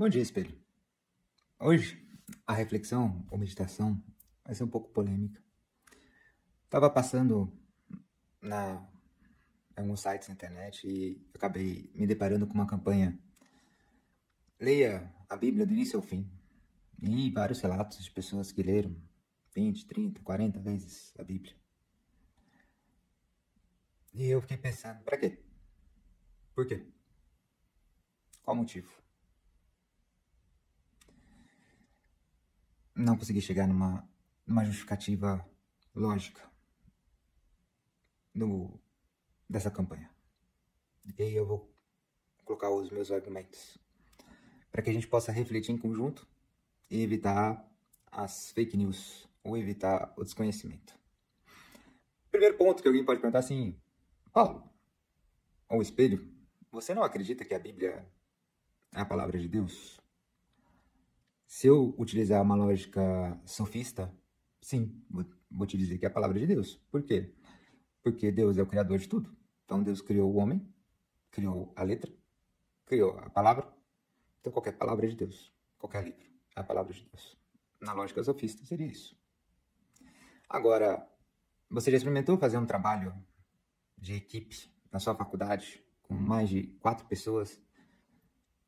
Bom dia, espelho. Hoje, a reflexão ou meditação vai ser um pouco polêmica. Tava passando na em alguns sites na internet e acabei me deparando com uma campanha Leia a Bíblia do início ao fim. E vários relatos de pessoas que leram 20, 30, 40 vezes a Bíblia. E eu fiquei pensando, para quê? Por quê? Qual o motivo? Não consegui chegar numa, numa justificativa lógica no, dessa campanha. E aí eu vou colocar os meus argumentos para que a gente possa refletir em conjunto e evitar as fake news ou evitar o desconhecimento. Primeiro ponto que alguém pode perguntar assim, Paulo, ou espelho, você não acredita que a Bíblia é a palavra de Deus? Se eu utilizar uma lógica sofista, sim, vou te dizer que é a palavra de Deus. Por quê? Porque Deus é o criador de tudo. Então Deus criou o homem, criou a letra, criou a palavra. Então qualquer palavra é de Deus, qualquer livro é a palavra de Deus. Na lógica sofista seria isso. Agora, você já experimentou fazer um trabalho de equipe na sua faculdade com mais de quatro pessoas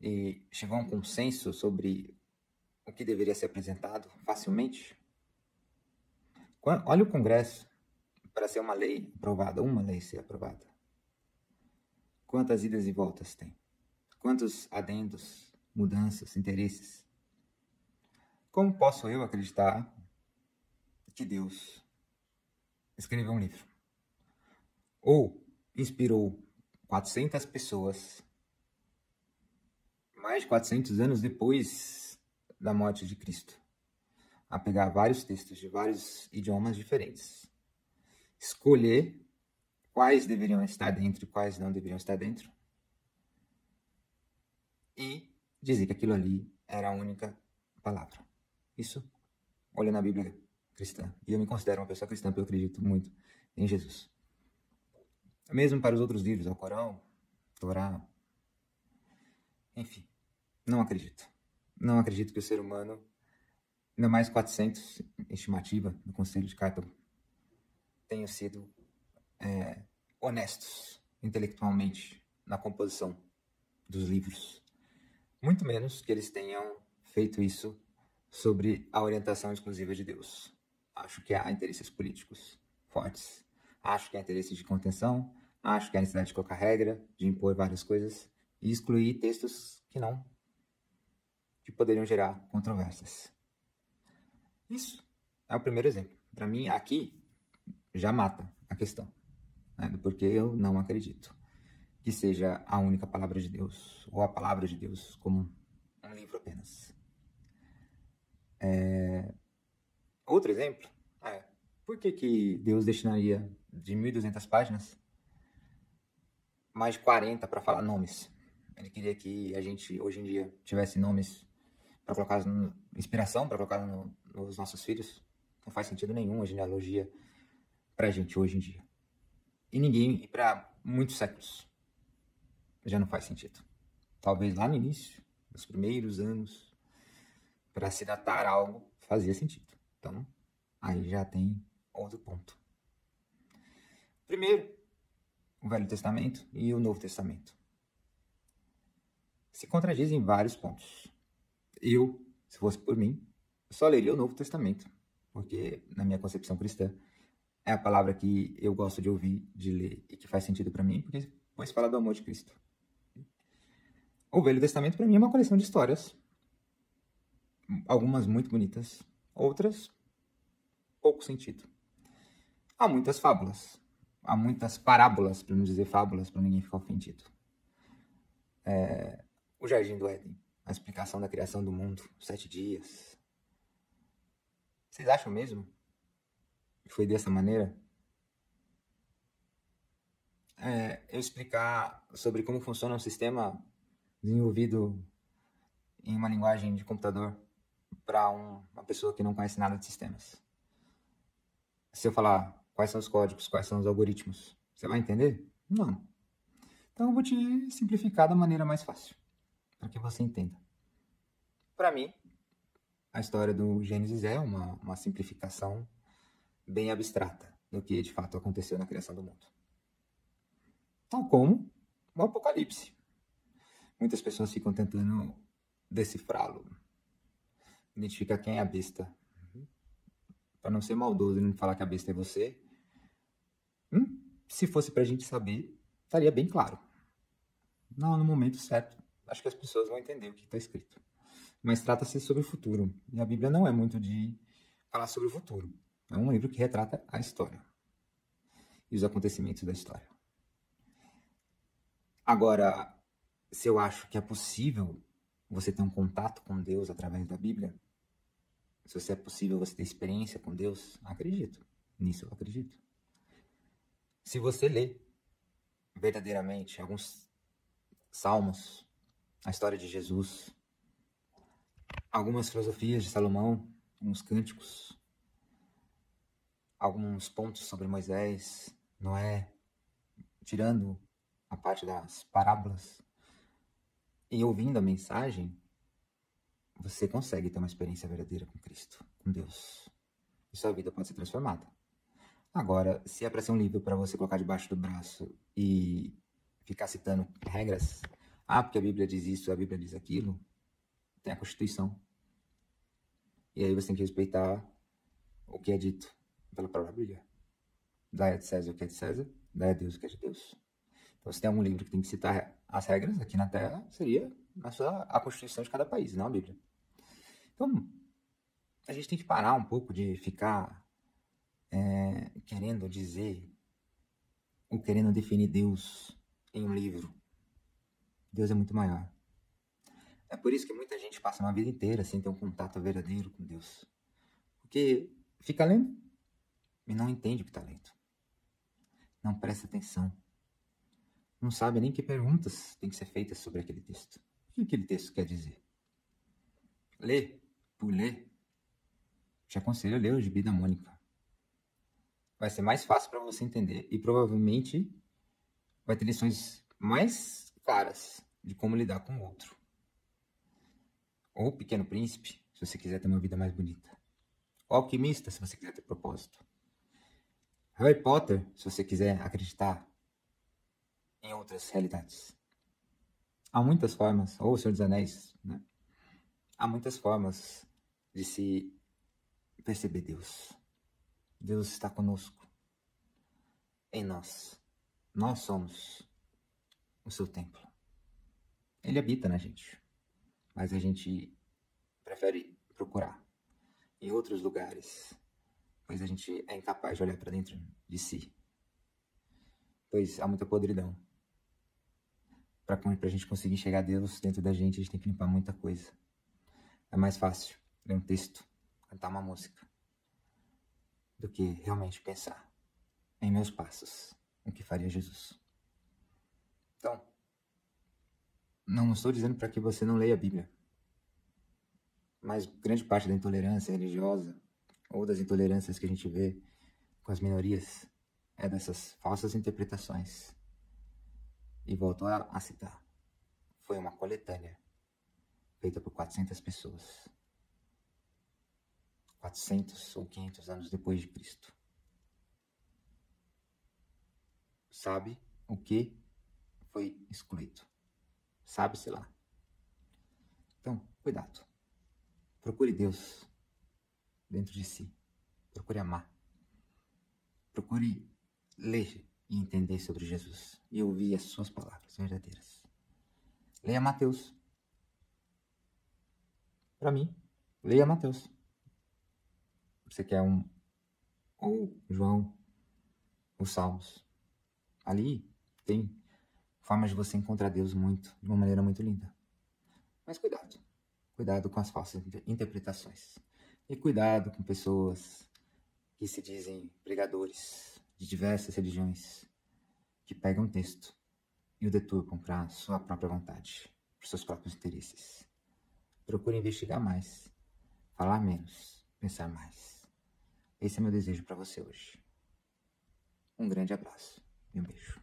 e chegou a um consenso sobre o que deveria ser apresentado facilmente? Olha o Congresso para ser uma lei aprovada, uma lei ser aprovada. Quantas idas e voltas tem? Quantos adendos, mudanças, interesses? Como posso eu acreditar que Deus escreveu um livro? Ou inspirou 400 pessoas mais de 400 anos depois da morte de Cristo a pegar vários textos de vários idiomas diferentes, escolher quais deveriam estar dentro e quais não deveriam estar dentro, e dizer que aquilo ali era a única palavra. Isso, olhando a Bíblia cristã. E eu me considero uma pessoa cristã porque eu acredito muito em Jesus. Mesmo para os outros livros, o Corão, Torá, enfim, não acredito. Não acredito que o ser humano, ainda mais 400, estimativa do Conselho de Carta, tenham sido é, honestos intelectualmente na composição dos livros. Muito menos que eles tenham feito isso sobre a orientação exclusiva de Deus. Acho que há interesses políticos fortes. Acho que há interesses de contenção. Acho que há necessidade de colocar regra, de impor várias coisas e excluir textos que não, que poderiam gerar controvérsias. Isso é o primeiro exemplo. Para mim, aqui já mata a questão né, do porquê eu não acredito que seja a única palavra de Deus ou a palavra de Deus como um livro apenas. É... Outro exemplo é por que, que Deus destinaria de 1.200 páginas mais de 40 para falar nomes? Ele queria que a gente hoje em dia tivesse nomes para colocar no, inspiração para colocar no, nos nossos filhos. Não faz sentido nenhum a genealogia para a gente hoje em dia e ninguém, e para muitos séculos, já não faz sentido. Talvez lá no início, nos primeiros anos, para se datar algo, fazia sentido. Então, aí já tem outro ponto. Primeiro, o Velho Testamento e o Novo Testamento se contradizem em vários pontos. Eu, se fosse por mim, só leria o Novo Testamento, porque na minha concepção cristã é a palavra que eu gosto de ouvir, de ler e que faz sentido para mim, porque pois fala do amor de Cristo. O Velho Testamento para mim é uma coleção de histórias, algumas muito bonitas, outras pouco sentido. Há muitas fábulas, há muitas parábolas, para não dizer fábulas, para ninguém ficar ofendido. É, o Jardim do Éden, a explicação da criação do mundo, sete dias. Vocês acham mesmo foi dessa maneira, é, eu explicar sobre como funciona um sistema desenvolvido em uma linguagem de computador para um, uma pessoa que não conhece nada de sistemas. Se eu falar quais são os códigos, quais são os algoritmos, você vai entender? Não. Então eu vou te simplificar da maneira mais fácil, que você entenda. para mim, a história do Gênesis é uma, uma simplificação bem abstrata do que de fato aconteceu na criação do mundo. Tal como o Apocalipse. Muitas pessoas ficam tentando decifrá-lo, identificar quem é a besta. Para não ser maldoso e não falar que a besta é você. Hum, se fosse para a gente saber, estaria bem claro. Não, no momento certo, acho que as pessoas vão entender o que está escrito. Mas trata-se sobre o futuro. E a Bíblia não é muito de falar sobre o futuro. É um livro que retrata a história e os acontecimentos da história. Agora, se eu acho que é possível você ter um contato com Deus através da Bíblia, se é possível você ter experiência com Deus, acredito. Nisso eu acredito. Se você lê verdadeiramente alguns salmos, a história de Jesus, algumas filosofias de Salomão, alguns cânticos, alguns pontos sobre Moisés, Noé, tirando a parte das parábolas e ouvindo a mensagem, você consegue ter uma experiência verdadeira com Cristo, com Deus. E sua vida pode ser transformada. Agora, se é para ser um livro para você colocar debaixo do braço e ficar citando regras, ah, porque a Bíblia diz isso, a Bíblia diz aquilo, tem a Constituição. E aí você tem que respeitar o que é dito pela própria Bíblia. Dá a César o que é de César, dá a Deus o que é de Deus. Então, se tem algum livro que tem que citar as regras aqui na Terra, seria a, sua, a Constituição de cada país, não a Bíblia. Então, a gente tem que parar um pouco de ficar é, querendo dizer ou querendo definir Deus em um livro. Deus é muito maior. É por isso que muita gente passa uma vida inteira sem ter um contato verdadeiro com Deus. Porque fica lendo e não entende o que está lendo. Não presta atenção. Não sabe nem que perguntas têm que ser feitas sobre aquele texto. O que aquele texto quer dizer? Lê por ler. Te aconselho a ler o Gibi da Mônica vai ser mais fácil para você entender e provavelmente vai ter lições mais claras de como lidar com o outro. Ou Pequeno Príncipe, se você quiser ter uma vida mais bonita. O Alquimista, se você quiser ter propósito. Harry Potter, se você quiser acreditar em outras realidades. Há muitas formas, ou O Senhor dos Anéis, né? Há muitas formas de se perceber Deus. Deus está conosco, em nós. Nós somos o seu templo. Ele habita na gente, mas a gente prefere procurar em outros lugares, pois a gente é incapaz de olhar para dentro de si. Pois há muita podridão. Para a gente conseguir chegar a Deus dentro da gente, a gente tem que limpar muita coisa. É mais fácil ler um texto, cantar uma música do que realmente pensar em meus passos, o que faria Jesus. Então, não estou dizendo para que você não leia a Bíblia, mas grande parte da intolerância religiosa ou das intolerâncias que a gente vê com as minorias é dessas falsas interpretações. E volto a, a citar: foi uma coletânea feita por 400 pessoas 400 ou 500 anos depois de Cristo. Sabe o que foi excluído? Sabe-se lá. Então, cuidado. Procure Deus dentro de si. Procure amar. Procure ler e entender sobre Jesus e ouvir as suas palavras verdadeiras. Leia Mateus. Para mim, leia Mateus. Você quer um. Ou João, os Salmos. Ali tem formas de você encontrar Deus muito, de uma maneira muito linda. Mas cuidado. Cuidado com as falsas interpretações. E cuidado com pessoas que se dizem pregadores de diversas religiões, que pegam um texto e o deturpam para sua própria vontade, para seus próprios interesses. Procure investigar mais, falar menos, pensar mais. Esse é meu desejo para você hoje. Um grande abraço e um beijo.